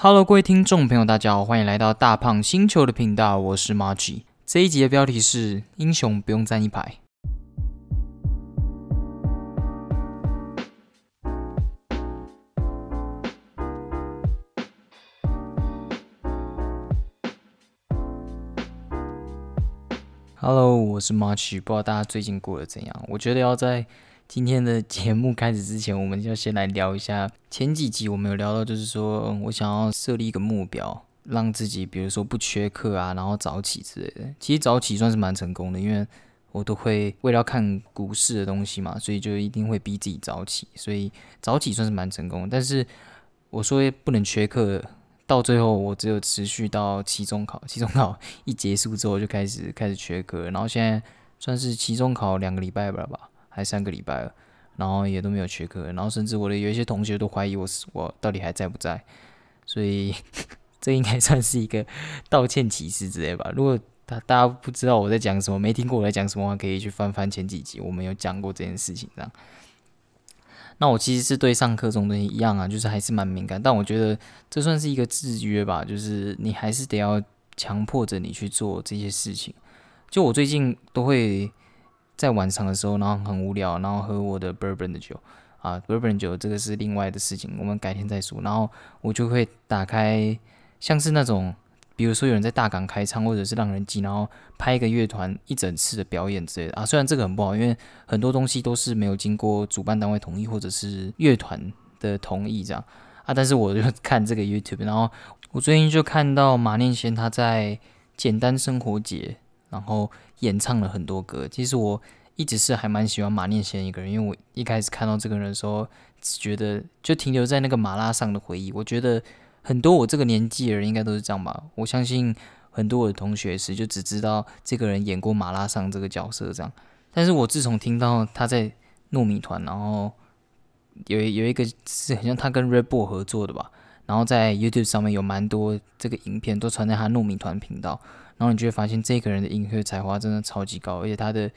Hello，各位听众朋友，大家好，欢迎来到大胖星球的频道，我是 Margie。这一集的标题是“英雄不用站一排”。Hello，我是 Margie，不知道大家最近过得怎样？我觉得要在今天的节目开始之前，我们就先来聊一下前几集我们有聊到，就是说我想要设立一个目标，让自己比如说不缺课啊，然后早起之类的。其实早起算是蛮成功的，因为我都会为了看股市的东西嘛，所以就一定会逼自己早起，所以早起算是蛮成功。但是我说不能缺课，到最后我只有持续到期中考，期中考一结束之后就开始开始缺课，然后现在算是期中考两个礼拜了吧。还三个礼拜了，然后也都没有缺课，然后甚至我的有一些同学都怀疑我是我到底还在不在，所以 这应该算是一个道歉启事之类吧。如果大大家不知道我在讲什么，没听过我在讲什么话，可以去翻翻前几集，我们有讲过这件事情这样。那我其实是对上课这种东西一样啊，就是还是蛮敏感，但我觉得这算是一个制约吧，就是你还是得要强迫着你去做这些事情。就我最近都会。在晚上的时候，然后很无聊，然后喝我的 bourbon 的酒啊，bourbon 酒这个是另外的事情，我们改天再说。然后我就会打开，像是那种，比如说有人在大港开唱，或者是让人记，然后拍一个乐团一整次的表演之类的啊。虽然这个很不好，因为很多东西都是没有经过主办单位同意，或者是乐团的同意这样啊。但是我就看这个 YouTube，然后我最近就看到马念先他在简单生活节。然后演唱了很多歌。其实我一直是还蛮喜欢马念先一个人，因为我一开始看到这个人的时候，只觉得就停留在那个马拉上的回忆。我觉得很多我这个年纪的人应该都是这样吧。我相信很多我的同学是就只知道这个人演过马拉上这个角色这样。但是我自从听到他在糯米团，然后有有一个是好像他跟 Red Bull 合作的吧，然后在 YouTube 上面有蛮多这个影片都传在他糯米团频道。然后你就会发现，这个人的音乐才华真的超级高，而且他的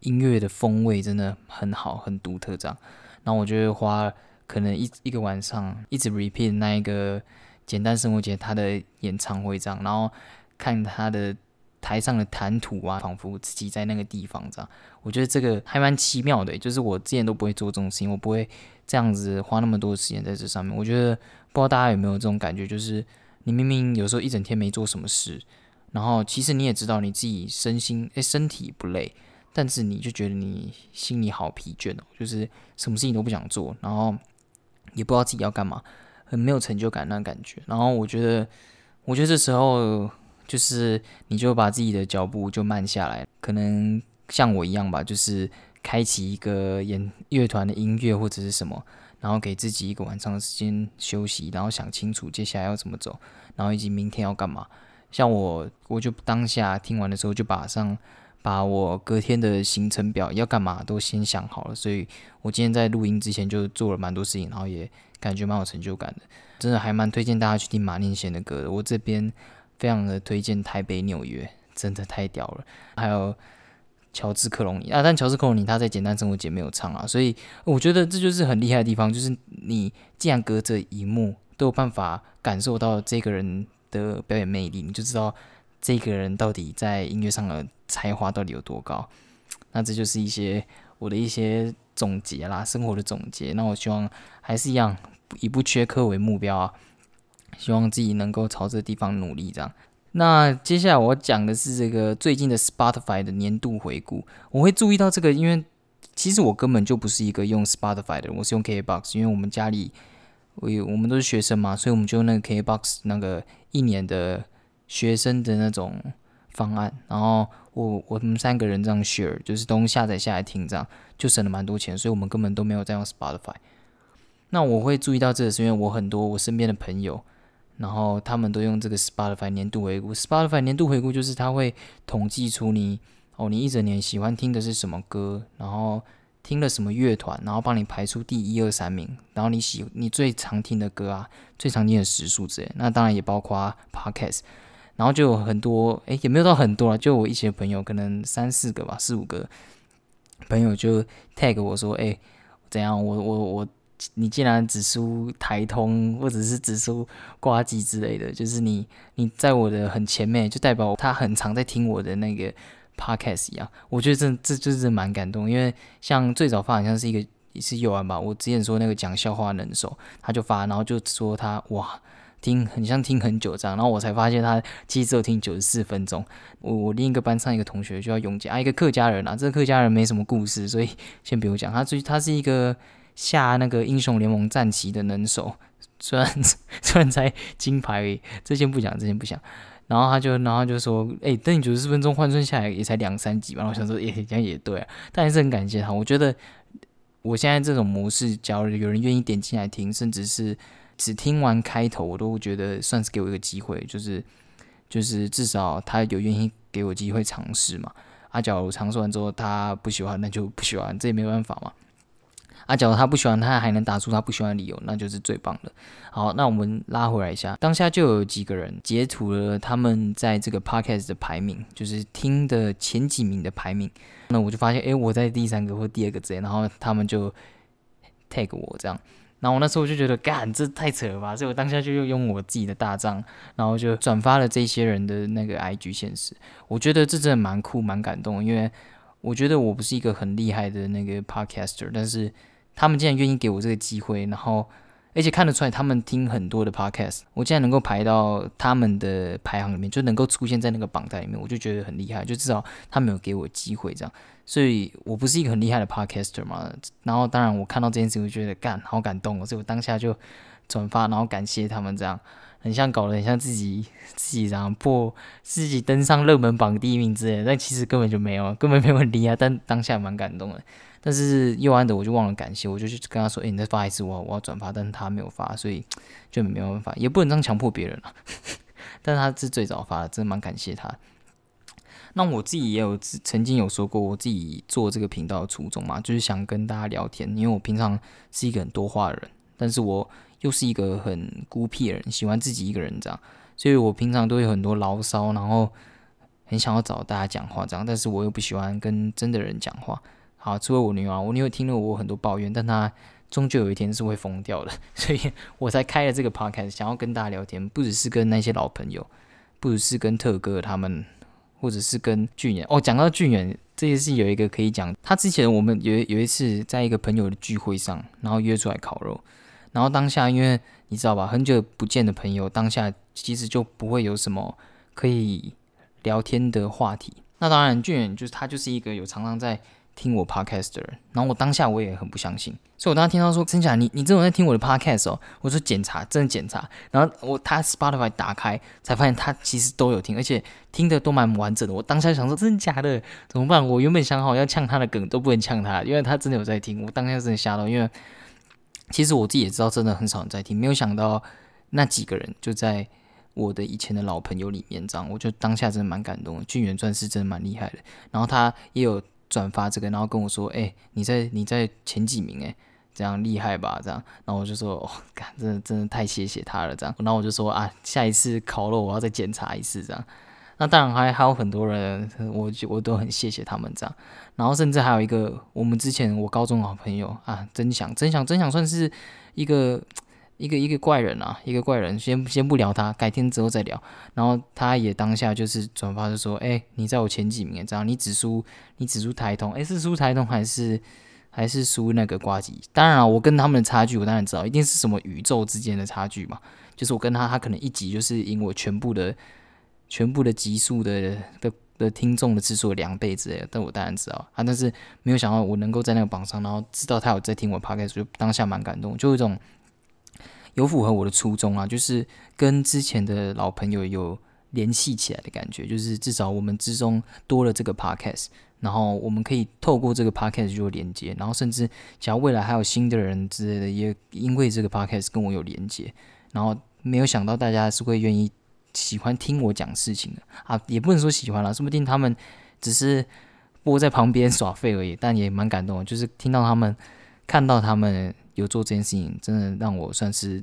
音乐的风味真的很好，很独特。这样，然后我就会花可能一一个晚上，一直 repeat 那一个简单生活节他的演唱会，这样，然后看他的台上的谈吐啊，仿佛自己在那个地方这样。我觉得这个还蛮奇妙的，就是我之前都不会做这种事情，我不会这样子花那么多时间在这上面。我觉得不知道大家有没有这种感觉，就是你明明有时候一整天没做什么事。然后其实你也知道你自己身心诶身体不累，但是你就觉得你心里好疲倦哦，就是什么事情都不想做，然后也不知道自己要干嘛，很没有成就感那感觉。然后我觉得，我觉得这时候就是你就把自己的脚步就慢下来，可能像我一样吧，就是开启一个演乐团的音乐或者是什么，然后给自己一个晚上的时间休息，然后想清楚接下来要怎么走，然后以及明天要干嘛。像我，我就当下听完的时候，就马上把我隔天的行程表要干嘛都先想好了。所以我今天在录音之前就做了蛮多事情，然后也感觉蛮有成就感的。真的还蛮推荐大家去听马念贤的歌的。我这边非常的推荐台北、纽约，真的太屌了。还有乔治克隆尼啊，但乔治克隆尼他在《简单生活节》没有唱啊，所以我觉得这就是很厉害的地方，就是你既然隔着荧幕都有办法感受到这个人。的表演魅力，你就知道这个人到底在音乐上的才华到底有多高。那这就是一些我的一些总结啦，生活的总结。那我希望还是一样，以不缺课为目标啊，希望自己能够朝这个地方努力。这样，那接下来我讲的是这个最近的 Spotify 的年度回顾。我会注意到这个，因为其实我根本就不是一个用 Spotify 的人，我是用 KBox，因为我们家里。我有，我们都是学生嘛，所以我们就用那个 KBox 那个一年的学生的那种方案，然后我我们三个人这样 share，就是都下载下来听，这样就省了蛮多钱，所以我们根本都没有在用 Spotify。那我会注意到这个，是因为我很多我身边的朋友，然后他们都用这个 Spotify 年度回顾。Spotify 年度回顾就是它会统计出你哦，你一整年喜欢听的是什么歌，然后。听了什么乐团，然后帮你排出第一二三名，然后你喜你最常听的歌啊，最常听的时数之类，那当然也包括 podcast，然后就有很多，诶，也没有到很多啊，就我一些朋友，可能三四个吧，四五个朋友就 tag 我说，诶，怎样，我我我你竟然只输台通或者是只输挂机之类的，就是你你在我的很前面，就代表他很常在听我的那个 podcast 一样。我觉得这这就是蛮感动，因为像最早发好像是一个是幼儿吧，我之前说那个讲笑话能手，他就发，然后就说他哇。听很像听很久这样，然后我才发现他其实只有听九十四分钟。我我另一个班上一个同学就叫永杰啊，一个客家人啊，这个客家人没什么故事，所以先不用讲。他最他是一个下那个英雄联盟战旗的能手，虽然 虽然才金牌，这先不讲，这先不讲。然后他就然后就说，哎，等你九十四分钟换算下来也才两三集吧。然后想说，也这样也对啊，但还是很感谢他。我觉得我现在这种模式，假如有人愿意点进来听，甚至是。只听完开头，我都觉得算是给我一个机会，就是就是至少他有愿意给我机会尝试嘛。阿角尝试完之后，他不喜欢，那就不喜欢，这也没办法嘛。啊，假如他不喜欢，他还能打出他不喜欢的理由，那就是最棒的。好，那我们拉回来一下，当下就有几个人截图了他们在这个 podcast 的排名，就是听的前几名的排名。那我就发现，诶，我在第三个或第二个之类，然后他们就 tag 我这样。然后我那时候就觉得，干这太扯了吧！所以我当下就用我自己的大账，然后就转发了这些人的那个 IG 现实。我觉得这真的蛮酷、蛮感动，因为我觉得我不是一个很厉害的那个 Podcaster，但是他们竟然愿意给我这个机会，然后而且看得出来他们听很多的 Podcast，我竟然能够排到他们的排行里面，就能够出现在那个榜单里面，我就觉得很厉害。就至少他们有给我机会这样。所以我不是一个很厉害的 podcaster 嘛，然后当然我看到这件事，我觉得干好感动哦，所以我当下就转发，然后感谢他们这样，很像搞得很像自己自己这样破自己登上热门榜第一名之类，但其实根本就没有，根本没有很厉害，但当下蛮感动的。但是右安的我就忘了感谢，我就去跟他说，哎，你再发一次，我我要转发，但是他没有发，所以就没有办法，也不能这样强迫别人啊。但他是最早发的，真的蛮感谢他。那我自己也有曾经有说过，我自己做这个频道的初衷嘛，就是想跟大家聊天。因为我平常是一个很多话的人，但是我又是一个很孤僻的人，喜欢自己一个人这样，所以我平常都有很多牢骚，然后很想要找大家讲话这样，但是我又不喜欢跟真的人讲话。好，除了我女儿，我女儿听了我很多抱怨，但她终究有一天是会疯掉的，所以我才开了这个 podcast，想要跟大家聊天，不只是跟那些老朋友，不只是跟特哥他们。或者是跟俊远哦，讲到俊远，这件事有一个可以讲。他之前我们有有一次在一个朋友的聚会上，然后约出来烤肉，然后当下因为你知道吧，很久不见的朋友，当下其实就不会有什么可以聊天的话题。那当然，俊远就是他就是一个有常常在。听我 podcast 的人，然后我当下我也很不相信，所以我当时听到说真假，你你真的在听我的 podcast 哦？我说检查，真的检查，然后我他 Spotify 打开，才发现他其实都有听，而且听的都蛮完整的。我当下想说真的假的，怎么办？我原本想好要呛他的梗都不能呛他，因为他真的有在听。我当下真的吓到，因为其实我自己也知道，真的很少人在听，没有想到那几个人就在我的以前的老朋友里面，这样我就当下真的蛮感动的。俊元钻是真的蛮厉害的，然后他也有。转发这个，然后跟我说：“哎，你在你在前几名哎，这样厉害吧？这样。”然后我就说：“哦，真的真的太谢谢他了。”这样。然后我就说：“啊，下一次烤肉我要再检查一次。”这样。那当然还还有很多人，我我都很谢谢他们这样。然后甚至还有一个我们之前我高中好朋友啊，真想真想真想算是一个。一个一个怪人啊，一个怪人，先先不聊他，改天之后再聊。然后他也当下就是转发就说：“哎，你在我前几名，这样你只输你只输台通，哎是输台通还是还是输那个瓜吉？当然了，我跟他们的差距我当然知道，一定是什么宇宙之间的差距嘛。就是我跟他，他可能一集就是赢我全部的全部的集数的的的听众的次数两倍之类的。但我当然知道啊，但是没有想到我能够在那个榜上，然后知道他有在听我 p o d c a s 就当下蛮感动，就有一种。有符合我的初衷啊，就是跟之前的老朋友有联系起来的感觉，就是至少我们之中多了这个 podcast，然后我们可以透过这个 podcast 就连接，然后甚至假如未来还有新的人之类的，也因为这个 podcast 跟我有连接，然后没有想到大家是会愿意喜欢听我讲事情的啊，也不能说喜欢了，说不定他们只是播在旁边耍废而已，但也蛮感动，就是听到他们看到他们。有做这件事情，真的让我算是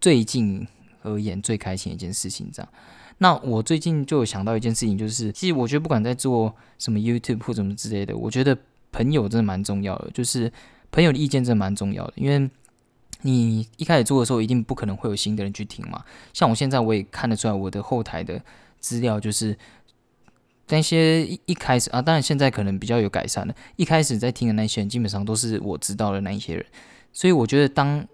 最近而言最开心的一件事情。这样，那我最近就有想到一件事情，就是其实我觉得不管在做什么 YouTube 或什么之类的，我觉得朋友真的蛮重要的。就是朋友的意见真的蛮重要的，因为你一开始做的时候，一定不可能会有新的人去听嘛。像我现在我也看得出来，我的后台的资料就是那些一一开始啊，当然现在可能比较有改善了。一开始在听的那些人，基本上都是我知道的那一些人，所以我觉得当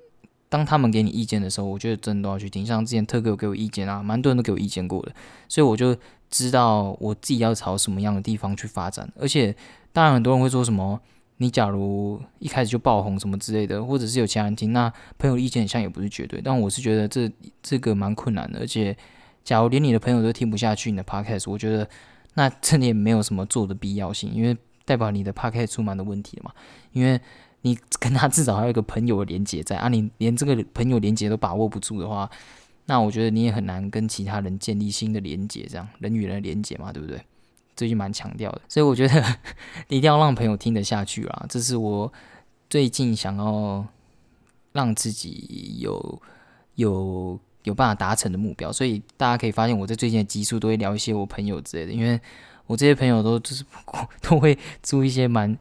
当他们给你意见的时候，我觉得真的都要去听。像之前特哥有给我意见啊，蛮多人都给我意见过的，所以我就知道我自己要朝什么样的地方去发展。而且，当然很多人会说什么，你假如一开始就爆红什么之类的，或者是有其他人听，那朋友意见像也不是绝对。但我是觉得这这个蛮困难的。而且，假如连你的朋友都听不下去你的 podcast，我觉得那真的也没有什么做的必要性，因为代表你的 p o c a s t 出蛮的问题了嘛。因为你 跟他至少还有一个朋友的连接在啊，你连这个朋友连接都把握不住的话，那我觉得你也很难跟其他人建立新的连接，这样人与人连接嘛，对不对？最近蛮强调的，所以我觉得 你一定要让朋友听得下去啦，这是我最近想要让自己有有有办法达成的目标。所以大家可以发现，我在最近的集数都会聊一些我朋友之类的，因为。我这些朋友都就是 都会做一些蛮，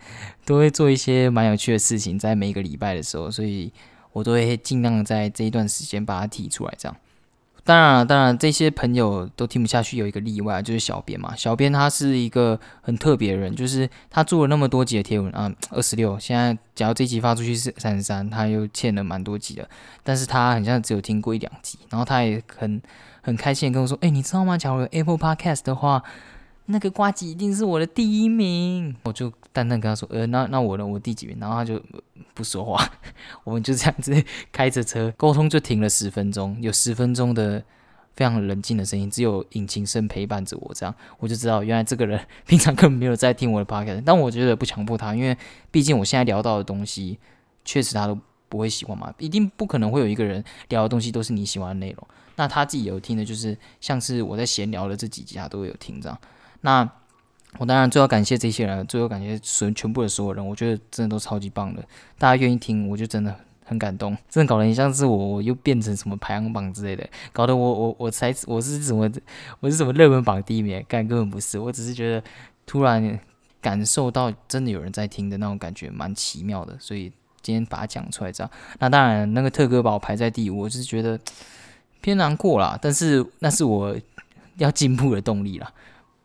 都会做一些蛮有趣的事情，在每一个礼拜的时候，所以我都会尽量在这一段时间把它提出来。这样，当然了，当然这些朋友都听不下去，有一个例外就是小编嘛。小编他是一个很特别的人，就是他做了那么多集的贴文啊，二十六，现在假如这集发出去是三十三，他又欠了蛮多集的，但是他好像只有听过一两集，然后他也很很开心跟我说：“哎，你知道吗？假如有 Apple Podcast 的话。”那个瓜吉一定是我的第一名，我就淡淡跟他说：“呃，那那我呢？我第几名？”然后他就不说话，我们就这样子开着车沟通，就停了十分钟，有十分钟的非常冷静的声音，只有引擎声陪伴着我，这样我就知道原来这个人平常根本没有在听我的 podcast，但我觉得不强迫他，因为毕竟我现在聊到的东西确实他都不会喜欢嘛，一定不可能会有一个人聊的东西都是你喜欢的内容，那他自己有听的，就是像是我在闲聊的这几集，他都会有听这样。那我当然最要感谢这些人，最后感谢全全部的所有人，我觉得真的都超级棒的，大家愿意听，我就真的很感动，真的搞得很像是我我又变成什么排行榜之类的，搞得我我我才我是什么我是什么热门榜第一名，干根本不是，我只是觉得突然感受到真的有人在听的那种感觉，蛮奇妙的，所以今天把它讲出来这样。那当然那个特哥把我排在第五，我是觉得 偏难过啦，但是那是我要进步的动力啦。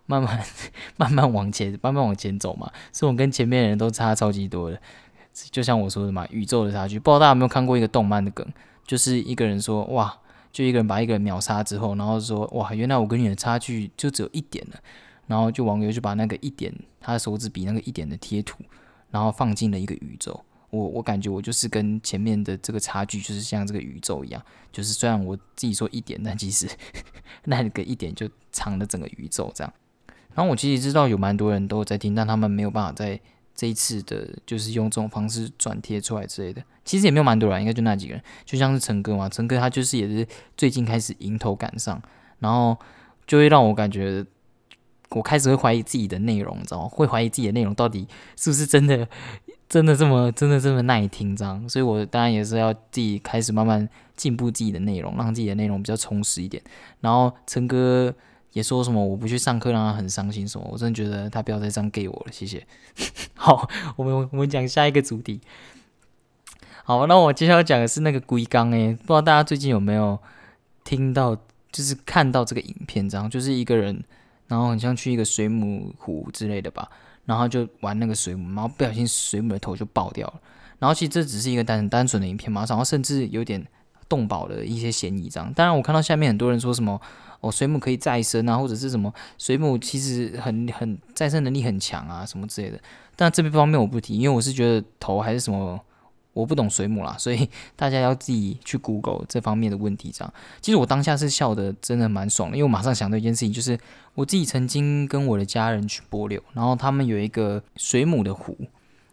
慢慢 慢慢往前，慢慢往前走嘛。所以我跟前面的人都差超级多的，就像我说的嘛，宇宙的差距。不知道大家有没有看过一个动漫的梗，就是一个人说哇，就一个人把一个人秒杀之后，然后说哇，原来我跟你的差距就只有一点了。然后就网友就把那个一点，他的手指比那个一点的贴图，然后放进了一个宇宙。我我感觉我就是跟前面的这个差距，就是像这个宇宙一样，就是虽然我自己说一点，但其实 那个一点就藏了整个宇宙这样。然后我其实知道有蛮多人都在听，但他们没有办法在这一次的，就是用这种方式转贴出来之类的。其实也没有蛮多人，应该就那几个人，就像是陈哥嘛，陈哥他就是也是最近开始迎头赶上，然后就会让我感觉，我开始会怀疑自己的内容，你知道吗？会怀疑自己的内容到底是不是真的，真的这么真的这么耐听这样。所以我当然也是要自己开始慢慢进步自己的内容，让自己的内容比较充实一点。然后陈哥。也说什么我不去上课让他很伤心什么，我真的觉得他不要再这样给我了，谢谢。好，我们我们讲下一个主题。好，那我接下来讲的是那个龟缸诶，不知道大家最近有没有听到，就是看到这个影片，这样就是一个人，然后很像去一个水母湖之类的吧，然后就玩那个水母，然后不小心水母的头就爆掉了。然后其实这只是一个单单纯的影片嘛，然后甚至有点动保的一些嫌疑这样。当然我看到下面很多人说什么。哦，水母可以再生啊，或者是什么水母其实很很再生能力很强啊，什么之类的。但这边方面我不提，因为我是觉得头还是什么，我不懂水母啦，所以 大家要自己去 Google 这方面的问题。这样，其实我当下是笑的，真的蛮爽的，因为我马上想到一件事情，就是我自己曾经跟我的家人去波流，然后他们有一个水母的湖，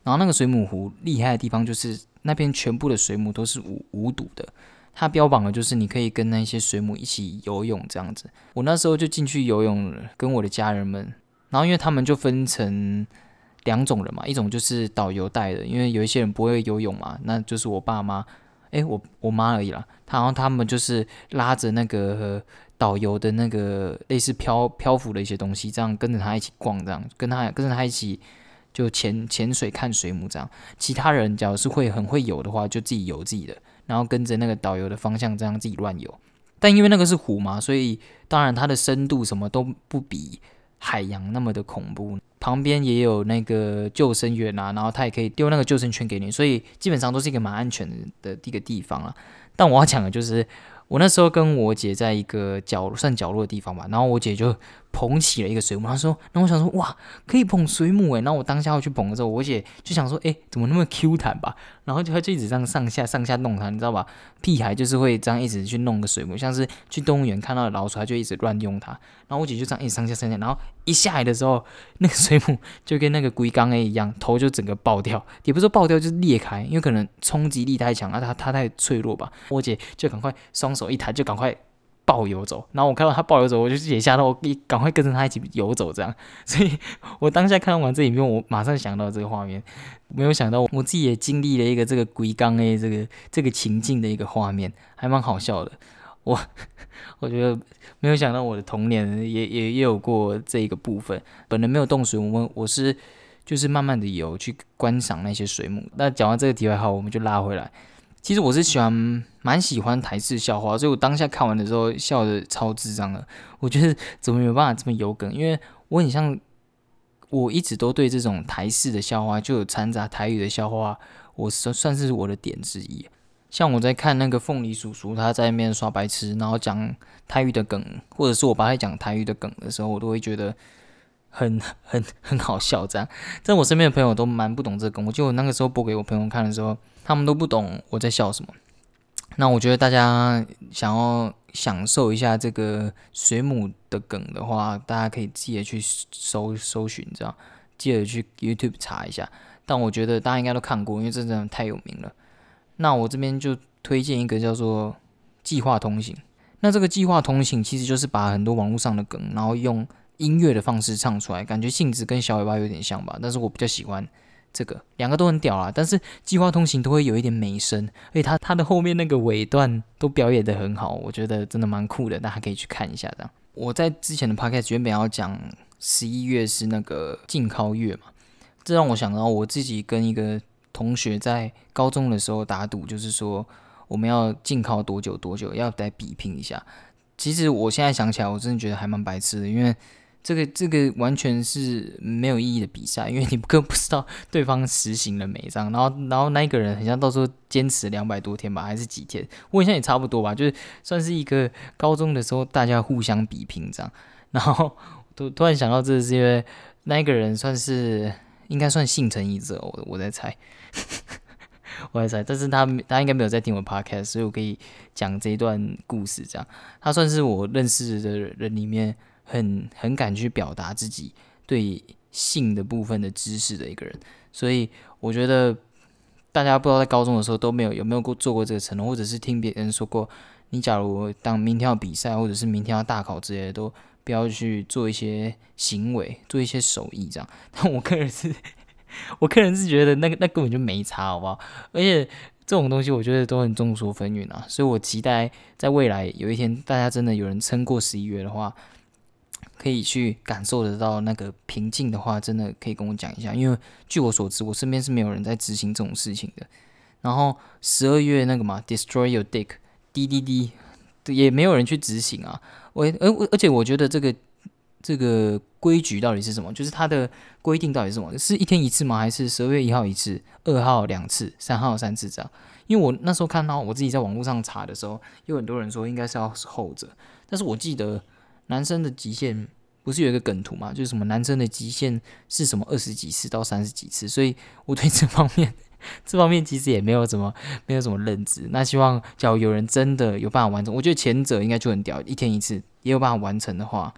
然后那个水母湖厉害的地方就是那边全部的水母都是无无毒的。它标榜的就是你可以跟那些水母一起游泳这样子。我那时候就进去游泳了，跟我的家人们。然后因为他们就分成两种人嘛，一种就是导游带的，因为有一些人不会游泳嘛，那就是我爸妈，诶，我我妈而已啦。然后他们就是拉着那个导游的那个类似漂漂浮的一些东西，这样跟着他一起逛，这样跟他跟着他一起就潜潜水看水母这样。其他人假如是会很会游的话，就自己游自己的，然后跟着那个导游的方向这样自己乱游。但因为那个是湖嘛，所以当然它的深度什么都不比海洋那么的恐怖。旁边也有那个救生员啊，然后他也可以丢那个救生圈给你，所以基本上都是一个蛮安全的一个地方了。但我要讲的就是。我那时候跟我姐在一个角算角落的地方吧，然后我姐就捧起了一个水母，她说，然后我想说，哇，可以捧水母诶。然后我当下要去捧的时候，我姐就想说，诶，怎么那么 Q 弹吧？然后就她就一直这样上下上下弄它，你知道吧？屁孩就是会这样一直去弄个水母，像是去动物园看到老鼠，他就一直乱用它。然后我姐就这样一直上下上下，然后一下来的时候，那个水母就跟那个龟缸 A 一样，头就整个爆掉，也不是说爆掉，就是裂开，因为可能冲击力太强啊，它它太脆弱吧。我姐就赶快双手一抬，就赶快抱游走。然后我看到他抱游走，我就也吓到，我赶快跟着他一起游走，这样。所以我当下看完这影片，我马上想到这个画面，没有想到我自己也经历了一个这个龟缸诶这个这个情境的一个画面，还蛮好笑的。我 我觉得没有想到我的童年也也也有过这一个部分。本人没有动水，我们我是就是慢慢的游去观赏那些水母。那讲完这个题外话，我们就拉回来。其实我是喜欢蛮喜欢台式笑话，所以我当下看完的时候笑的超智障的。我觉得怎么有办法这么有梗？因为我很像我一直都对这种台式的笑话，就有掺杂台语的笑话，我算算是我的点之一。像我在看那个凤梨叔叔，他在那边耍白痴，然后讲台语的梗，或者是我把他讲台语的梗的时候，我都会觉得很 很很好笑。这样，在我身边的朋友都蛮不懂这梗。我就那个时候播给我朋友看的时候，他们都不懂我在笑什么。那我觉得大家想要享受一下这个水母的梗的话，大家可以记得去搜搜寻，这样记得去 YouTube 查一下。但我觉得大家应该都看过，因为这真的太有名了。那我这边就推荐一个叫做《计划通行》。那这个《计划通行》其实就是把很多网络上的梗，然后用音乐的方式唱出来，感觉性质跟小尾巴有点像吧。但是我比较喜欢这个，两个都很屌啊。但是《计划通行》都会有一点美声，而且它它的后面那个尾段都表演的很好，我觉得真的蛮酷的，大家可以去看一下这样。我在之前的 podcast 原本要讲十一月是那个禁考月嘛，这让我想到我自己跟一个。同学在高中的时候打赌，就是说我们要禁考多久多久，要来比拼一下。其实我现在想起来，我真的觉得还蛮白痴的，因为这个这个完全是没有意义的比赛，因为你根本不知道对方实行了没这样。然后然后那一个人好像到时候坚持两百多天吧，还是几天？我好像也差不多吧，就是算是一个高中的时候大家互相比拼这样。然后突突然想到，这是因为那一个人算是。应该算幸存者，我我在猜，我在猜，但是他他应该没有在听我 podcast，所以我可以讲这一段故事。这样，他算是我认识的人里面很很敢去表达自己对性的部分的知识的一个人。所以我觉得大家不知道在高中的时候都没有有没有过做过这个承诺，或者是听别人说过，你假如当明天要比赛，或者是明天要大考之类的都。不要去做一些行为，做一些手艺这样。但我个人是，我个人是觉得那个那根本就没差，好不好？而且这种东西我觉得都很众说纷纭啊，所以我期待在未来有一天，大家真的有人撑过十一月的话，可以去感受得到那个平静的话，真的可以跟我讲一下。因为据我所知，我身边是没有人在执行这种事情的。然后十二月那个嘛，Destroy Your Dick，滴滴滴也没有人去执行啊。我而而且我觉得这个这个规矩到底是什么？就是它的规定到底是什么？是一天一次吗？还是十二月一号一次，二号两次，三号三次这样？因为我那时候看到我自己在网络上查的时候，有很多人说应该是要候着，但是我记得男生的极限不是有一个梗图嘛？就是什么男生的极限是什么二十几次到三十几次？所以我对这方面。这方面其实也没有什么，没有什么认知。那希望，假如有人真的有办法完成，我觉得前者应该就很屌，一天一次也有办法完成的话，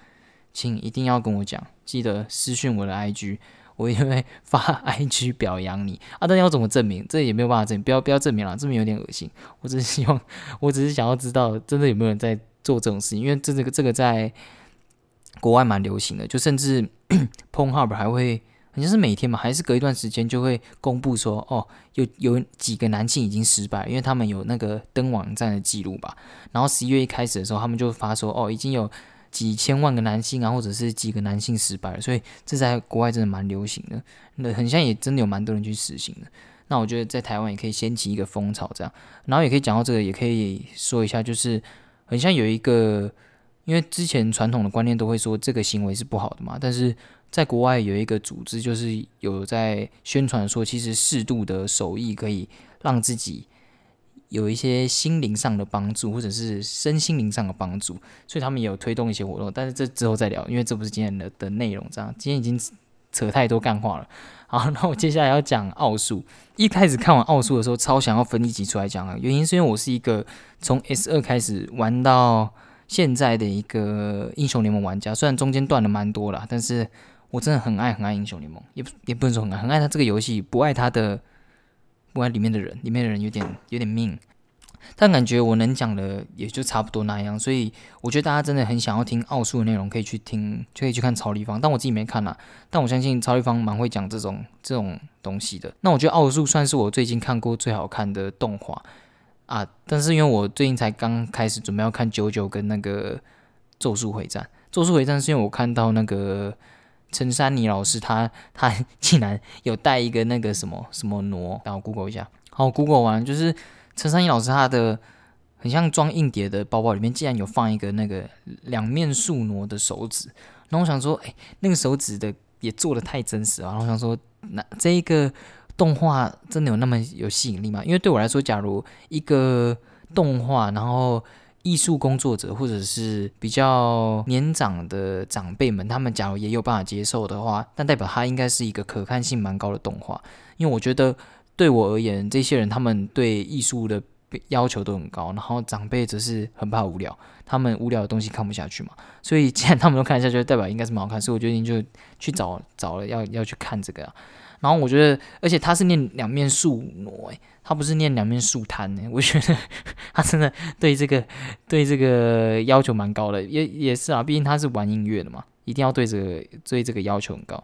请一定要跟我讲，记得私讯我的 IG，我也会发 IG 表扬你啊。但要怎么证明？这也没有办法证明，不要不要证明了，证明有点恶心。我只是希望，我只是想要知道，真的有没有人在做这种事情？因为这这个这个在国外蛮流行的，就甚至 PornHub 还会。好像是每天嘛，还是隔一段时间就会公布说，哦，有有几个男性已经失败，因为他们有那个登网站的记录吧。然后十一月一开始的时候，他们就发说，哦，已经有几千万个男性啊，或者是几个男性失败了，所以这在国外真的蛮流行的，那很像也真的有蛮多人去实行的。那我觉得在台湾也可以掀起一个风潮，这样，然后也可以讲到这个，也可以说一下，就是很像有一个，因为之前传统的观念都会说这个行为是不好的嘛，但是在国外有一个组织，就是有在宣传说，其实适度的手艺可以让自己。有一些心灵上的帮助，或者是身心灵上的帮助，所以他们也有推动一些活动。但是这之后再聊，因为这不是今天的的内容。这样，今天已经扯太多干话了。好，那我接下来要讲奥数。一开始看完奥数的时候，超想要分一集出来讲啊。原因是因为我是一个从 S 二开始玩到现在的一个英雄联盟玩家，虽然中间断了蛮多了，但是我真的很爱很爱英雄联盟，也也不能说很爱，很爱他这个游戏，不爱他的。不爱里面的人，里面的人有点有点命，但感觉我能讲的也就差不多那样，所以我觉得大家真的很想要听奥数的内容，可以去听，就可以去看曹立方。但我自己没看啦，但我相信曹立方蛮会讲这种这种东西的。那我觉得奥数算是我最近看过最好看的动画啊，但是因为我最近才刚开始准备要看九九跟那个咒术回战，咒术回战是因为我看到那个。陈珊妮老师，他他竟然有带一个那个什么什么挪，然后 Google 一下，好 Google 完就是陈珊妮老师他的很像装硬碟的包包里面，竟然有放一个那个两面竖挪的手指，然后我想说，哎，那个手指的也做的太真实了，然后我想说，那这一个动画真的有那么有吸引力吗？因为对我来说，假如一个动画，然后艺术工作者或者是比较年长的长辈们，他们假如也有办法接受的话，但代表它应该是一个可看性蛮高的动画。因为我觉得对我而言，这些人他们对艺术的要求都很高，然后长辈则是很怕无聊，他们无聊的东西看不下去嘛。所以 既然他们都看下去，代表应该是蛮好看，所以我决定就去找找了要要去看这个。然后我觉得，而且他是念两面竖挪，诶，他不是念两面竖摊呢。我觉得 他真的对这个对这个要求蛮高的，也也是啊，毕竟他是玩音乐的嘛，一定要对这个对这个要求很高。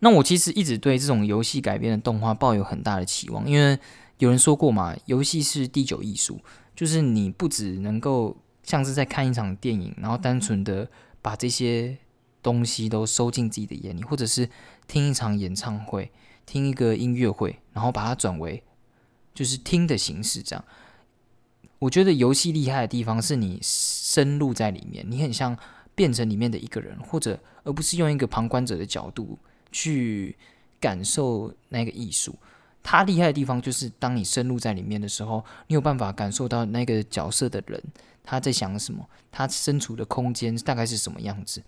那我其实一直对这种游戏改编的动画抱有很大的期望，因为有人说过嘛，游戏是第九艺术，就是你不只能够像是在看一场电影，然后单纯的把这些。东西都收进自己的眼里，或者是听一场演唱会，听一个音乐会，然后把它转为就是听的形式。这样，我觉得游戏厉害的地方是你深入在里面，你很像变成里面的一个人，或者而不是用一个旁观者的角度去感受那个艺术。它厉害的地方就是，当你深入在里面的时候，你有办法感受到那个角色的人他在想什么，他身处的空间大概是什么样子。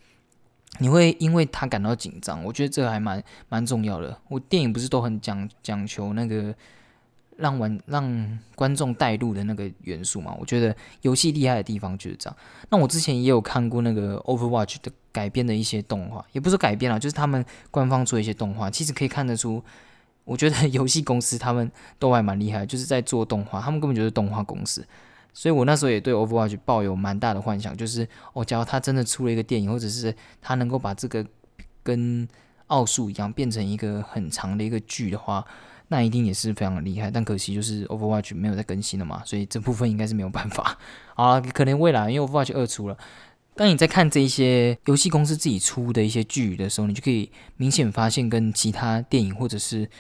你会因为他感到紧张，我觉得这还蛮蛮重要的。我电影不是都很讲讲求那个让玩让观众带入的那个元素嘛？我觉得游戏厉害的地方就是这样。那我之前也有看过那个 Overwatch 的改编的一些动画，也不是改编了，就是他们官方做一些动画，其实可以看得出，我觉得游戏公司他们都还蛮厉害，就是在做动画，他们根本就是动画公司。所以我那时候也对 Overwatch 抱有蛮大的幻想，就是哦，假如他真的出了一个电影，或者是他能够把这个跟奥数一样变成一个很长的一个剧的话，那一定也是非常厉害。但可惜就是 Overwatch 没有再更新了嘛，所以这部分应该是没有办法。啊，可能未来因为 Overwatch 二出了，当你在看这一些游戏公司自己出的一些剧的时候，你就可以明显发现跟其他电影或者是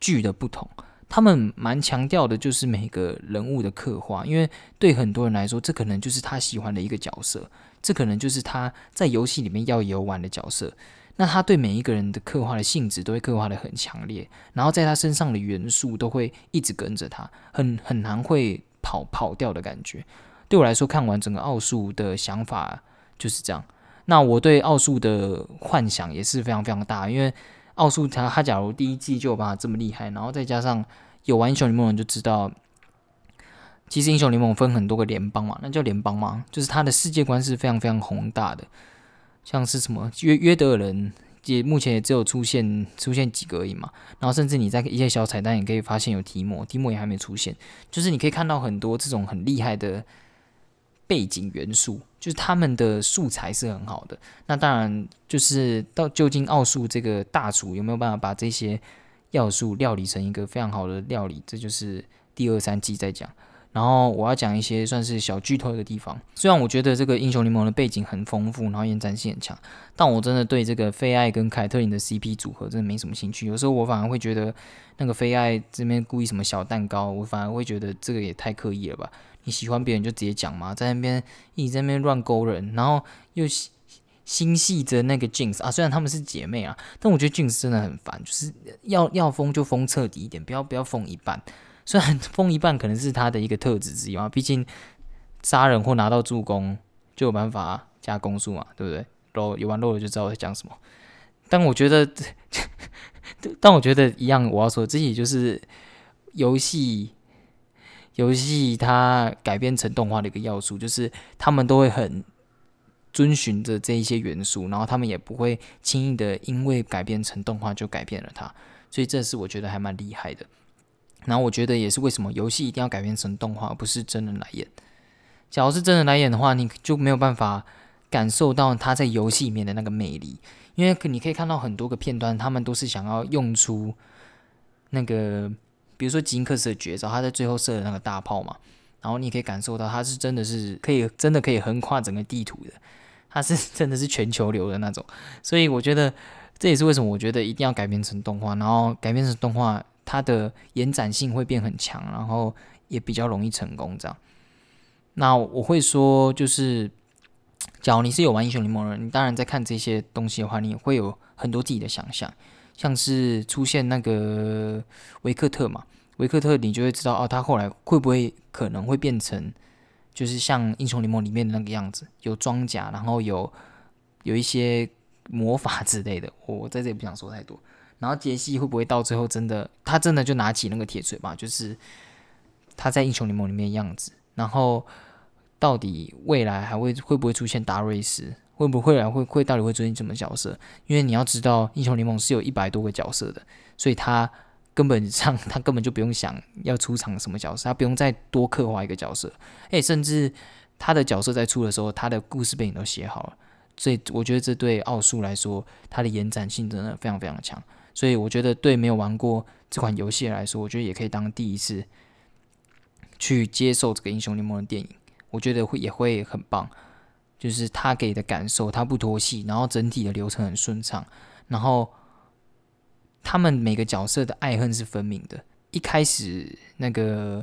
剧的不同。他们蛮强调的，就是每个人物的刻画，因为对很多人来说，这可能就是他喜欢的一个角色，这可能就是他在游戏里面要游玩的角色。那他对每一个人的刻画的性质都会刻画的很强烈，然后在他身上的元素都会一直跟着他，很很难会跑跑掉的感觉。对我来说，看完整个奥数的想法就是这样。那我对奥数的幻想也是非常非常大，因为。奥数他他假如第一季就有办法这么厉害，然后再加上有玩英雄联盟人就知道，其实英雄联盟分很多个联邦嘛，那叫联邦嘛，就是它的世界观是非常非常宏大的，像是什么约约德尔人，也目前也只有出现出现几个而已嘛，然后甚至你在一些小彩蛋也可以发现有提莫，提莫也还没出现，就是你可以看到很多这种很厉害的。背景元素就是他们的素材是很好的，那当然就是到究竟奥数这个大厨有没有办法把这些要素料理成一个非常好的料理，这就是第二三季在讲。然后我要讲一些算是小剧透的地方。虽然我觉得这个英雄联盟的背景很丰富，然后延展性很强，但我真的对这个菲爱跟凯特琳的 CP 组合真的没什么兴趣。有时候我反而会觉得那个菲爱这边故意什么小蛋糕，我反而会觉得这个也太刻意了吧？你喜欢别人就直接讲嘛，在那边一直在那边乱勾人，然后又心系着那个 Jinx 啊。虽然他们是姐妹啊，但我觉得 Jinx 真的很烦，就是要要封就封彻底一点，不要不要封一半。虽然封一半可能是他的一个特质之一嘛，毕竟杀人或拿到助攻就有办法加攻速嘛，对不对？然后有玩漏了就知道我在讲什么。但我觉得，但我觉得一样，我要说，这也就是游戏游戏它改编成动画的一个要素，就是他们都会很遵循着这一些元素，然后他们也不会轻易的因为改编成动画就改变了它，所以这是我觉得还蛮厉害的。然后我觉得也是为什么游戏一定要改编成动画，而不是真人来演。假如是真人来演的话，你就没有办法感受到他在游戏里面的那个魅力，因为你可以看到很多个片段，他们都是想要用出那个，比如说吉恩克斯的绝招，他在最后射的那个大炮嘛，然后你可以感受到他是真的是可以真的可以横跨整个地图的，他是真的是全球流的那种。所以我觉得这也是为什么我觉得一定要改编成动画，然后改编成动画。它的延展性会变很强，然后也比较容易成功。这样，那我会说，就是假如你是有玩英雄联盟的人，你当然在看这些东西的话，你会有很多自己的想象，像是出现那个维克特嘛，维克特，你就会知道哦，他后来会不会可能会变成就是像英雄联盟里面的那个样子，有装甲，然后有有一些魔法之类的。我在这里不想说太多。然后杰西会不会到最后真的，他真的就拿起那个铁锤嘛？就是他在英雄联盟里面的样子。然后到底未来还会会不会出现达瑞斯？会不会来会会到底会出现什么角色？因为你要知道，英雄联盟是有一百多个角色的，所以他根本上他根本就不用想要出场什么角色，他不用再多刻画一个角色。诶，甚至他的角色在出的时候，他的故事背景都写好了。所以我觉得这对奥数来说，它的延展性真的非常非常强。所以我觉得，对没有玩过这款游戏来说，我觉得也可以当第一次去接受这个英雄联盟的电影。我觉得会也会很棒，就是他给的感受，他不拖戏，然后整体的流程很顺畅，然后他们每个角色的爱恨是分明的。一开始那个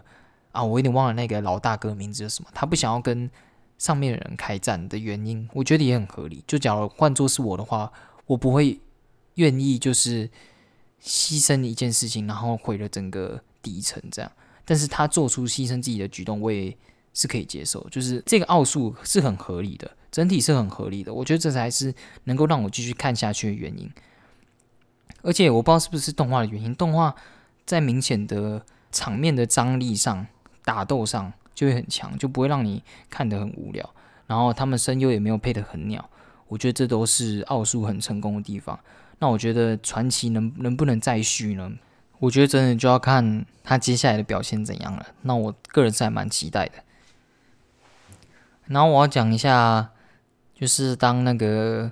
啊，我有点忘了那个老大哥名字叫什么，他不想要跟上面的人开战的原因，我觉得也很合理。就假如换作是我的话，我不会。愿意就是牺牲一件事情，然后毁了整个底层这样。但是他做出牺牲自己的举动，我也是可以接受。就是这个奥数是很合理的，整体是很合理的。我觉得这才是能够让我继续看下去的原因。而且我不知道是不是动画的原因，动画在明显的场面的张力上、打斗上就会很强，就不会让你看得很无聊。然后他们声优也没有配得很鸟，我觉得这都是奥数很成功的地方。那我觉得传奇能能不能再续呢？我觉得真的就要看他接下来的表现怎样了。那我个人是还蛮期待的。然后我要讲一下，就是当那个，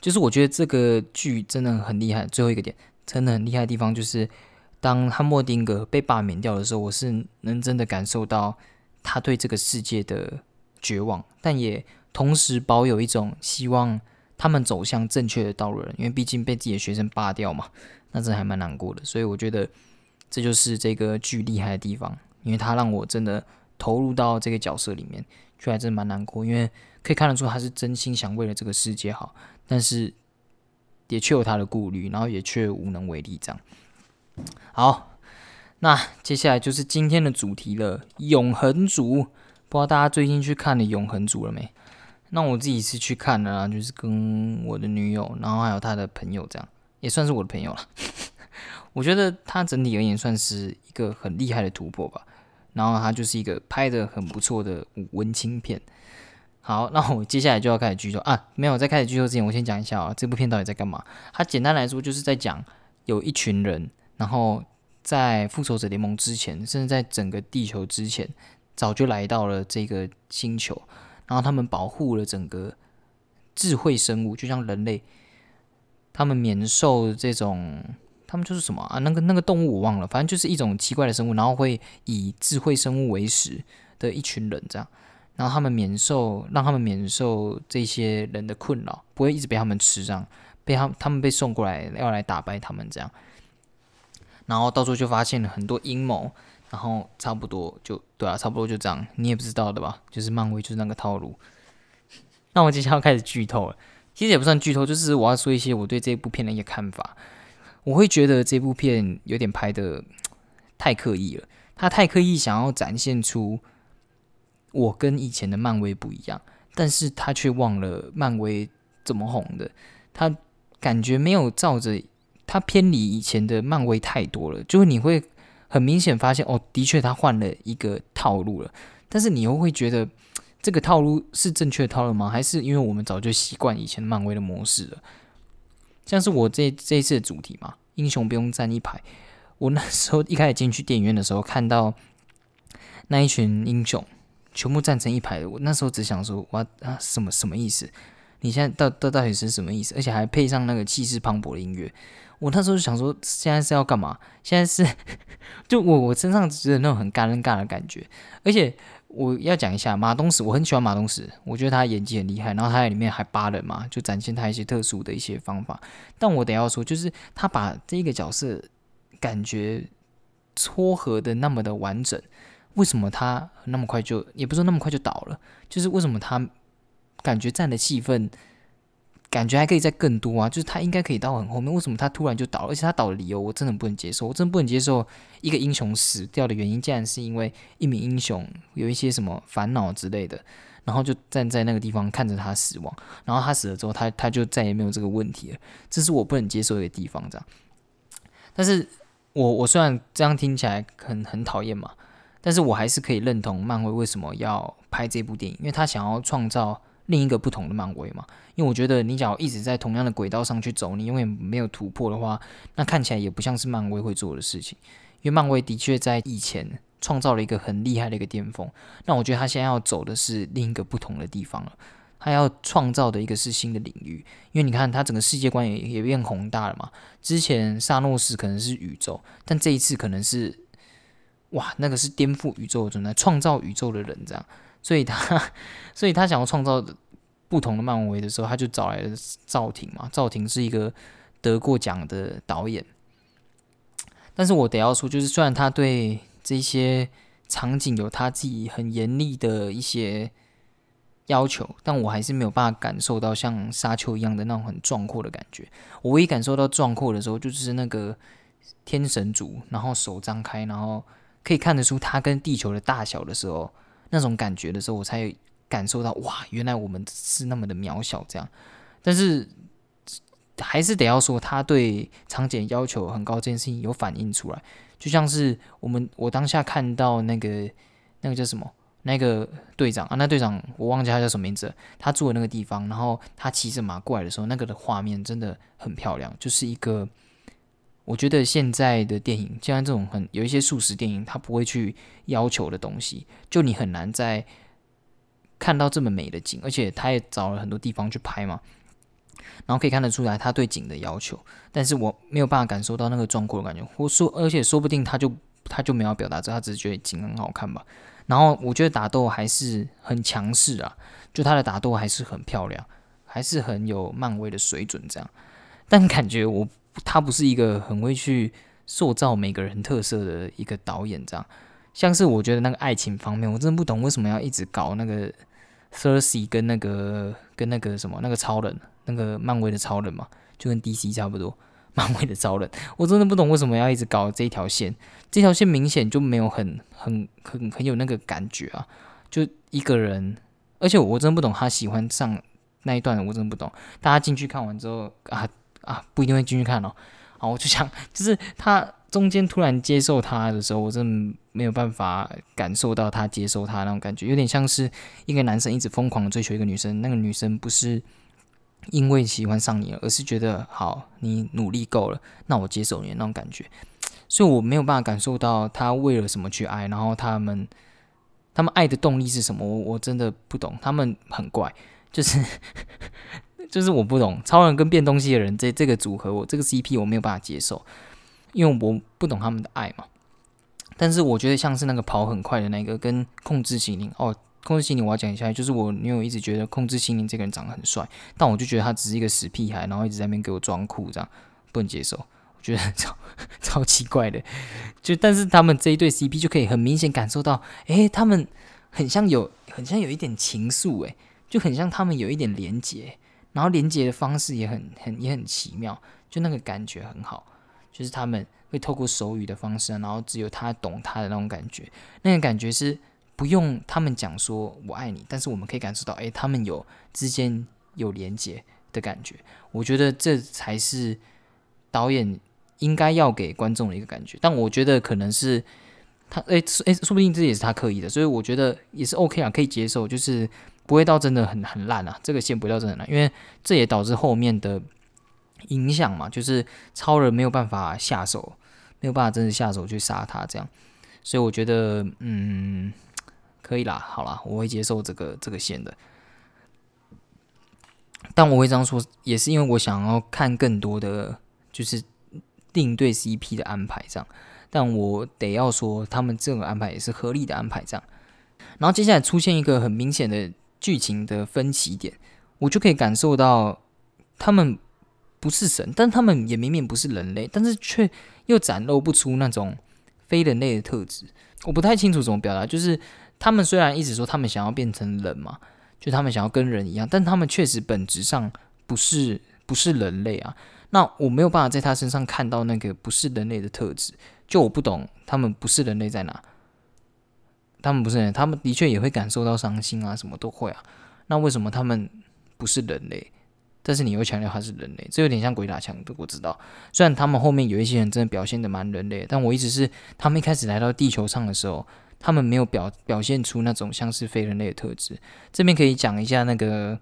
就是我觉得这个剧真的很厉害。最后一个点真的很厉害的地方，就是当汉默丁格被罢免掉的时候，我是能真的感受到他对这个世界的绝望，但也同时保有一种希望。他们走向正确的道路了，因为毕竟被自己的学生罢掉嘛，那真还蛮难过的。所以我觉得这就是这个剧厉害的地方，因为他让我真的投入到这个角色里面，却还真蛮难过。因为可以看得出他是真心想为了这个世界好，但是也确有他的顾虑，然后也却无能为力。这样好，那接下来就是今天的主题了，《永恒族》。不知道大家最近去看了《永恒族》了没？那我自己是去看了，就是跟我的女友，然后还有他的朋友，这样也算是我的朋友了。我觉得他整体而言算是一个很厉害的突破吧。然后他就是一个拍的很不错的文青片。好，那我接下来就要开始剧透啊！没有在开始剧透之前，我先讲一下啊，这部片到底在干嘛？它简单来说就是在讲有一群人，然后在复仇者联盟之前，甚至在整个地球之前，早就来到了这个星球。然后他们保护了整个智慧生物，就像人类，他们免受这种，他们就是什么啊？那个那个动物我忘了，反正就是一种奇怪的生物，然后会以智慧生物为食的一群人这样，然后他们免受让他们免受这些人的困扰，不会一直被他们吃这样，被他他们被送过来要来打败他们这样，然后到时候就发现了很多阴谋，然后差不多就对啊，差不多就这样，你也不知道的吧？就是漫威就是那个套路。那我接下来要开始剧透了，其实也不算剧透，就是我要说一些我对这部片的一些看法。我会觉得这部片有点拍的太刻意了，他太刻意想要展现出我跟以前的漫威不一样，但是他却忘了漫威怎么红的，他感觉没有照着他偏离以前的漫威太多了，就是你会很明显发现哦，的确他换了一个套路了，但是你又会觉得这个套路是正确的套路吗？还是因为我们早就习惯以前漫威的模式了？像是我这这一次的主题嘛，英雄不用站一排。我那时候一开始进去电影院的时候，看到那一群英雄全部站成一排，我那时候只想说：哇啊，什么什么意思？你现在到到到底是什么意思？而且还配上那个气势磅礴的音乐。我那时候就想说，现在是要干嘛？现在是 就我我身上只有那种很尴尬的感觉，而且。我要讲一下马东石，我很喜欢马东石，我觉得他演技很厉害，然后他在里面还扒人嘛，就展现他一些特殊的一些方法。但我得要说，就是他把这个角色感觉撮合的那么的完整，为什么他那么快就也不是那么快就倒了？就是为什么他感觉占的气氛？感觉还可以再更多啊，就是他应该可以到很后面，为什么他突然就倒了？而且他倒的理由我真的不能接受，我真的不能接受一个英雄死掉的原因，竟然是因为一名英雄有一些什么烦恼之类的，然后就站在那个地方看着他死亡，然后他死了之后，他他就再也没有这个问题了，这是我不能接受的地方，这样。但是我我虽然这样听起来很很讨厌嘛，但是我还是可以认同漫威为什么要拍这部电影，因为他想要创造。另一个不同的漫威嘛，因为我觉得你只要一直在同样的轨道上去走，你永远没有突破的话，那看起来也不像是漫威会做的事情。因为漫威的确在以前创造了一个很厉害的一个巅峰，那我觉得他现在要走的是另一个不同的地方了。他要创造的一个是新的领域，因为你看他整个世界观也也变宏大了嘛。之前萨诺斯可能是宇宙，但这一次可能是哇，那个是颠覆宇宙的存在，创造宇宙的人这样。所以他，所以他想要创造不同的漫威的时候，他就找来了赵婷嘛。赵婷是一个得过奖的导演，但是我得要说，就是虽然他对这些场景有他自己很严厉的一些要求，但我还是没有办法感受到像沙丘一样的那种很壮阔的感觉。我唯一感受到壮阔的时候，就是那个天神族，然后手张开，然后可以看得出他跟地球的大小的时候。那种感觉的时候，我才感受到哇，原来我们是那么的渺小这样。但是还是得要说，他对场景要求很高这件事情有反映出来。就像是我们我当下看到那个那个叫什么那个队长啊，那队长我忘记他叫什么名字。他住的那个地方，然后他骑着马过来的时候，那个的画面真的很漂亮，就是一个。我觉得现在的电影，像这种很有一些素食电影，他不会去要求的东西，就你很难在看到这么美的景，而且他也找了很多地方去拍嘛，然后可以看得出来他对景的要求，但是我没有办法感受到那个壮阔的感觉，或说，而且说不定他就他就没有表达这，他只是觉得景很好看吧。然后我觉得打斗还是很强势啊，就他的打斗还是很漂亮，还是很有漫威的水准这样，但感觉我。他不是一个很会去塑造每个人特色的一个导演，这样像是我觉得那个爱情方面，我真的不懂为什么要一直搞那个 Thirsty 跟那个跟那个什么那个超人，那个漫威的超人嘛，就跟 DC 差不多，漫威的超人，我真的不懂为什么要一直搞这一条线，这条线明显就没有很很很很有那个感觉啊，就一个人，而且我真的不懂他喜欢上那一段，我真的不懂，大家进去看完之后啊。啊，不一定会进去看哦。好，我就想，就是他中间突然接受他的时候，我真的没有办法感受到他接受他那种感觉，有点像是一个男生一直疯狂的追求一个女生，那个女生不是因为喜欢上你了，而是觉得好，你努力够了，那我接受你那种感觉。所以我没有办法感受到他为了什么去爱，然后他们他们爱的动力是什么，我我真的不懂。他们很怪，就是。就是我不懂超人跟变东西的人这这个组合，我这个 CP 我没有办法接受。因为我不懂他们的爱嘛。但是我觉得像是那个跑很快的那个，跟控制心灵哦，控制心灵我要讲一下，就是我女友一直觉得控制心灵这个人长得很帅，但我就觉得他只是一个死屁孩，然后一直在那边给我装酷，这样不能接受，我觉得 超超奇怪的。就但是他们这一对 CP 就可以很明显感受到，诶，他们很像有很像有一点情愫，诶，就很像他们有一点连结，然后连接的方式也很很也很奇妙，就那个感觉很好，就是他们。会透过手语的方式，然后只有他懂他的那种感觉，那个感觉是不用他们讲说“我爱你”，但是我们可以感受到，哎，他们有之间有连接的感觉。我觉得这才是导演应该要给观众的一个感觉。但我觉得可能是他，哎哎，说不定这也是他刻意的，所以我觉得也是 OK 啊，可以接受，就是不会到真的很很烂啊。这个线不会到真的烂，因为这也导致后面的影响嘛，就是超人没有办法下手。没有办法真的下手去杀他，这样，所以我觉得，嗯，可以啦，好啦，我会接受这个这个线的。但我会这样说，也是因为我想要看更多的，就是定对 CP 的安排，这样。但我得要说，他们这个安排也是合理的安排，这样。然后接下来出现一个很明显的剧情的分歧点，我就可以感受到他们。不是神，但他们也明明不是人类，但是却又展露不出那种非人类的特质。我不太清楚怎么表达，就是他们虽然一直说他们想要变成人嘛，就他们想要跟人一样，但他们确实本质上不是不是人类啊。那我没有办法在他身上看到那个不是人类的特质，就我不懂他们不是人类在哪。他们不是人，他们的确也会感受到伤心啊，什么都会啊。那为什么他们不是人类？但是你又强调他是人类，这有点像鬼打墙的。我知道，虽然他们后面有一些人真的表现的蛮人类，但我一直是他们一开始来到地球上的时候，他们没有表表现出那种像是非人类的特质。这边可以讲一下那个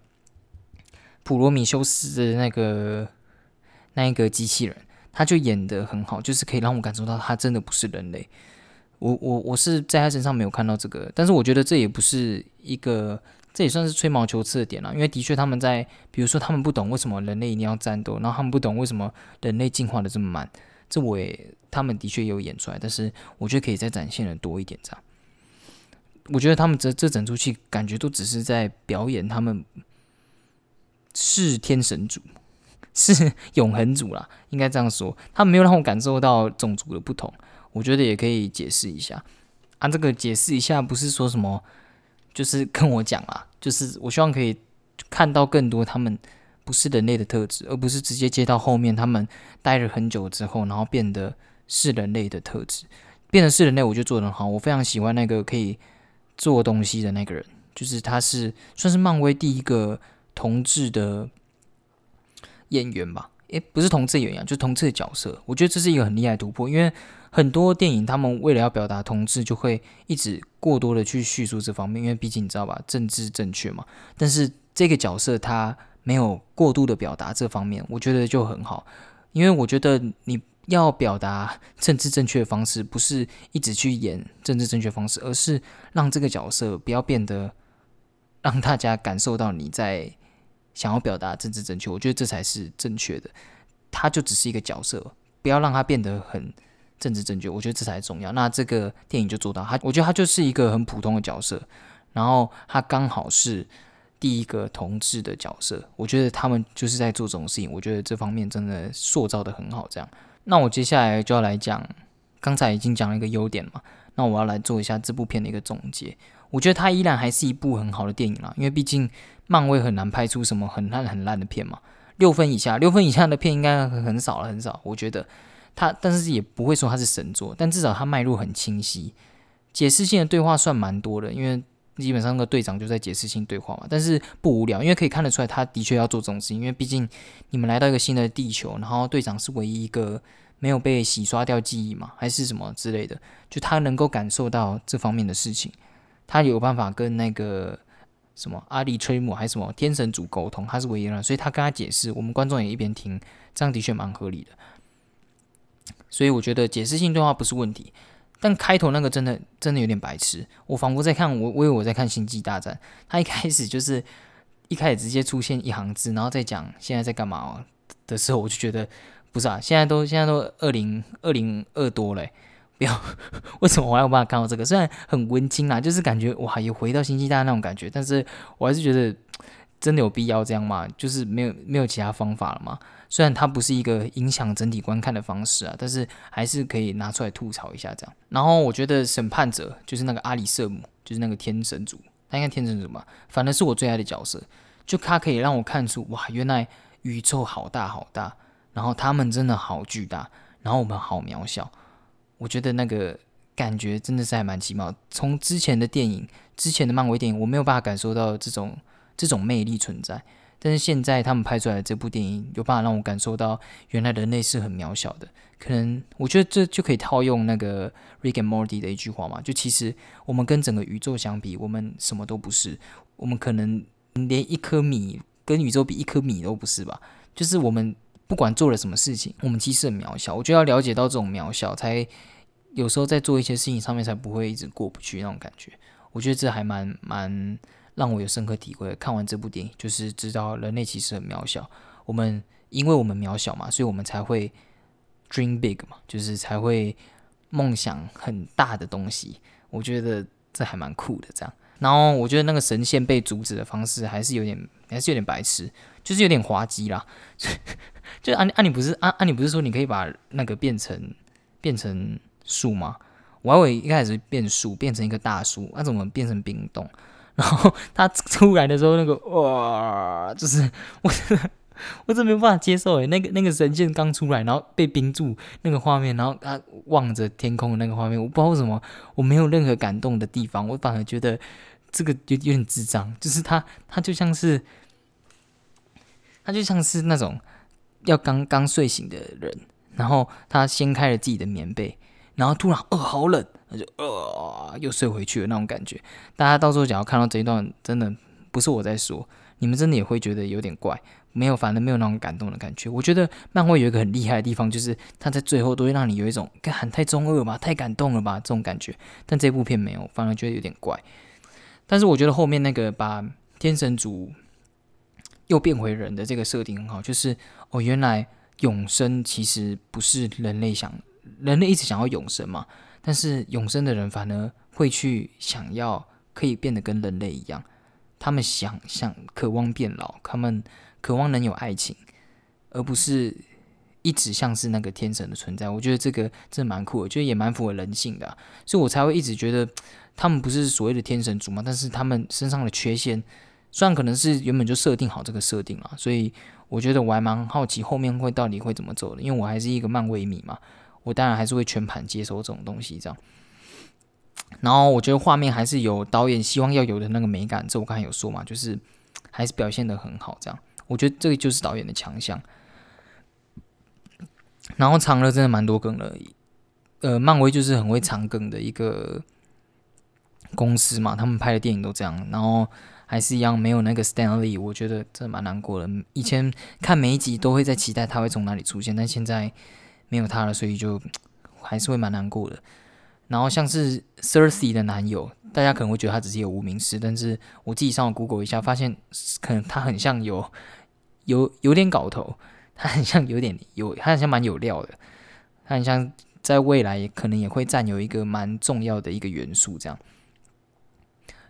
普罗米修斯的那个那一个机器人，他就演的很好，就是可以让我感受到他真的不是人类。我我我是在他身上没有看到这个，但是我觉得这也不是一个。这也算是吹毛求疵的点了，因为的确他们在，比如说他们不懂为什么人类一定要战斗，然后他们不懂为什么人类进化的这么慢，这我也他们的确有演出来，但是我觉得可以再展现的多一点这样。我觉得他们这这整出戏感觉都只是在表演他们是天神主，是 永恒主啦，应该这样说，他们没有让我感受到种族的不同，我觉得也可以解释一下啊，这个解释一下不是说什么。就是 跟我讲啊，就是我希望可以看到更多他们不是人类的特质，而不是直接接到后面他们待了很久之后，然后变得是人类的特质，变得是人类，我就做得很好。我非常喜欢那个可以做东西的那个人，就是他是算是漫威第一个同志的演员吧？诶，不是同志演员，就是同志的角色。我觉得这是一个很厉害的突破，因为。很多电影，他们为了要表达同志，就会一直过多的去叙述这方面，因为毕竟你知道吧，政治正确嘛。但是这个角色他没有过度的表达这方面，我觉得就很好。因为我觉得你要表达政治正确的方式，不是一直去演政治正确方式，而是让这个角色不要变得让大家感受到你在想要表达政治正确。我觉得这才是正确的。他就只是一个角色，不要让他变得很。政治正确，我觉得这才重要。那这个电影就做到，他我觉得他就是一个很普通的角色，然后他刚好是第一个同志的角色。我觉得他们就是在做这种事情，我觉得这方面真的塑造的很好。这样，那我接下来就要来讲，刚才已经讲了一个优点嘛，那我要来做一下这部片的一个总结。我觉得它依然还是一部很好的电影啦，因为毕竟漫威很难拍出什么很烂很烂的片嘛，六分以下，六分以下的片应该很少了，很少，我觉得。他但是也不会说他是神作，但至少他脉络很清晰，解释性的对话算蛮多的，因为基本上那个队长就在解释性对话嘛，但是不无聊，因为可以看得出来他的确要做这种事情，因为毕竟你们来到一个新的地球，然后队长是唯一一个没有被洗刷掉记忆嘛，还是什么之类的，就他能够感受到这方面的事情，他有办法跟那个什么阿里吹姆还是什么天神组沟通，他是唯一的，所以他跟他解释，我们观众也一边听，这样的确蛮合理的。所以我觉得解释性对话不是问题，但开头那个真的真的有点白痴。我仿佛在看我，我以为我在看《星际大战》。他一开始就是一开始直接出现一行字，然后再讲现在在干嘛哦的时候，我就觉得不是啊，现在都现在都二零二零二多嘞，不要，为什么我还有办法看到这个？虽然很温馨啦，就是感觉哇，也回到星际大战那种感觉，但是我还是觉得真的有必要这样吗？就是没有没有其他方法了吗？虽然它不是一个影响整体观看的方式啊，但是还是可以拿出来吐槽一下这样。然后我觉得审判者就是那个阿里瑟姆，就是那个天神族，他应该天神族吧？反正是我最爱的角色，就他可以让我看出哇，原来宇宙好大好大。然后他们真的好巨大，然后我们好渺小。我觉得那个感觉真的是还蛮奇妙。从之前的电影、之前的漫威电影，我没有办法感受到这种这种魅力存在。但是现在他们拍出来的这部电影，有办法让我感受到原来人类是很渺小的。可能我觉得这就可以套用那个 Rick and Morty 的一句话嘛，就其实我们跟整个宇宙相比，我们什么都不是。我们可能连一颗米跟宇宙比，一颗米都不是吧？就是我们。不管做了什么事情，我们其实很渺小。我就要了解到这种渺小，才有时候在做一些事情上面才不会一直过不去那种感觉。我觉得这还蛮蛮让我有深刻体会。看完这部电影，就是知道人类其实很渺小。我们因为我们渺小嘛，所以我们才会 dream big 嘛，就是才会梦想很大的东西。我觉得这还蛮酷的。这样，然后我觉得那个神仙被阻止的方式还是有点，还是有点白痴，就是有点滑稽啦。就 安安，你不是安安，你不是说你可以把那个变成变成树吗？我还以为一开始变树，变成一个大树，那怎么变成冰冻？然后他出来的时候，那个哇，就是我真的我真没有办法接受诶，那个那个神仙刚出来，然后被冰住那个画面，然后他望着天空的那个画面，我不知道为什么我没有任何感动的地方，我反而觉得这个有有点智障，就是他他就像是他就像是那种。要刚刚睡醒的人，然后他掀开了自己的棉被，然后突然哦好冷，就呃又睡回去了那种感觉。大家到时候只要看到这一段，真的不是我在说，你们真的也会觉得有点怪，没有，反正没有那种感动的感觉。我觉得漫画有一个很厉害的地方，就是它在最后都会让你有一种喊太中二吧，太感动了吧这种感觉。但这部片没有，反而觉得有点怪。但是我觉得后面那个把天神族。又变回人的这个设定很好，就是哦，原来永生其实不是人类想，人类一直想要永生嘛，但是永生的人反而会去想要可以变得跟人类一样，他们想想渴望变老，他们渴望能有爱情，而不是一直像是那个天神的存在。我觉得这个真蛮酷，我觉得也蛮符合人性的，所以我才会一直觉得他们不是所谓的天神族嘛，但是他们身上的缺陷。虽然可能是原本就设定好这个设定了，所以我觉得我还蛮好奇后面会到底会怎么走的，因为我还是一个漫威迷嘛，我当然还是会全盘接受这种东西这样。然后我觉得画面还是有导演希望要有的那个美感，这我刚才有说嘛，就是还是表现的很好这样。我觉得这个就是导演的强项。然后藏了真的蛮多梗了，呃，漫威就是很会藏梗的一个公司嘛，他们拍的电影都这样，然后。还是一样没有那个 Stanley，我觉得真的蛮难过的。以前看每一集都会在期待他会从哪里出现，但现在没有他了，所以就 还是会蛮难过的。然后像是 c e r s e 的男友，大家可能会觉得他只是一个无名氏，但是我自己上网 Google 一下，发现可能他很像有有有点搞头，他很像有点有，他很像蛮有料的，他很像在未来可能也会占有一个蛮重要的一个元素这样。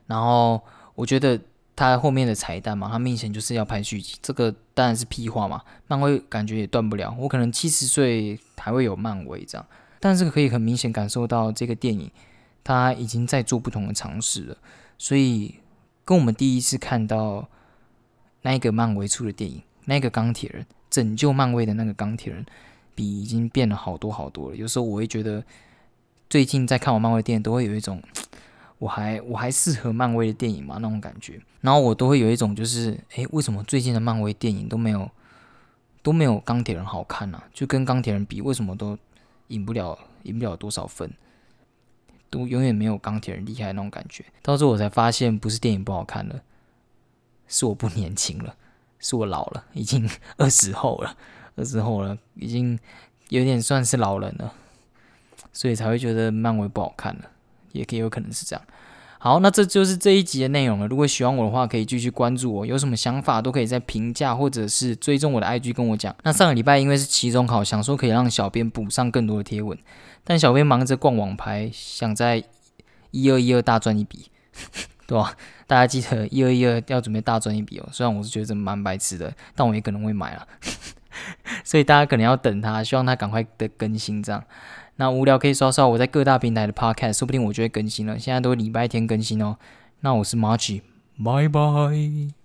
然后我觉得。他后面的彩蛋嘛，他明显就是要拍续集，这个当然是屁话嘛。漫威感觉也断不了，我可能七十岁还会有漫威这样，但是可以很明显感受到这个电影他已经在做不同的尝试了，所以跟我们第一次看到那个漫威出的电影，那个钢铁人拯救漫威的那个钢铁人，比已经变了好多好多了。有时候我会觉得，最近在看我漫威的电影，都会有一种。我还我还适合漫威的电影吗？那种感觉，然后我都会有一种就是，诶，为什么最近的漫威电影都没有都没有钢铁人好看呢？就跟钢铁人比，为什么都赢不了，赢不了多少分，都永远没有钢铁人厉害那种感觉。到时候我才发现，不是电影不好看了，是我不年轻了，是我老了，已经 二十后了，二十后了，已经有点算是老人了，所以才会觉得漫威不好看了。也可以有可能是这样。好，那这就是这一集的内容了。如果喜欢我的话，可以继续关注我，有什么想法都可以在评价或者是追踪我的 IG 跟我讲。那上个礼拜因为是期中考，想说可以让小编补上更多的贴文，但小编忙着逛网拍，想在一二一二大赚一笔，对吧？大家记得一二一二要准备大赚一笔哦。虽然我是觉得蛮白痴的，但我也可能会买了，所以大家可能要等他，希望他赶快的更新这样。那无聊可以刷刷我在各大平台的 podcast，说不定我就会更新了。现在都礼拜天更新哦。那我是 March，拜拜。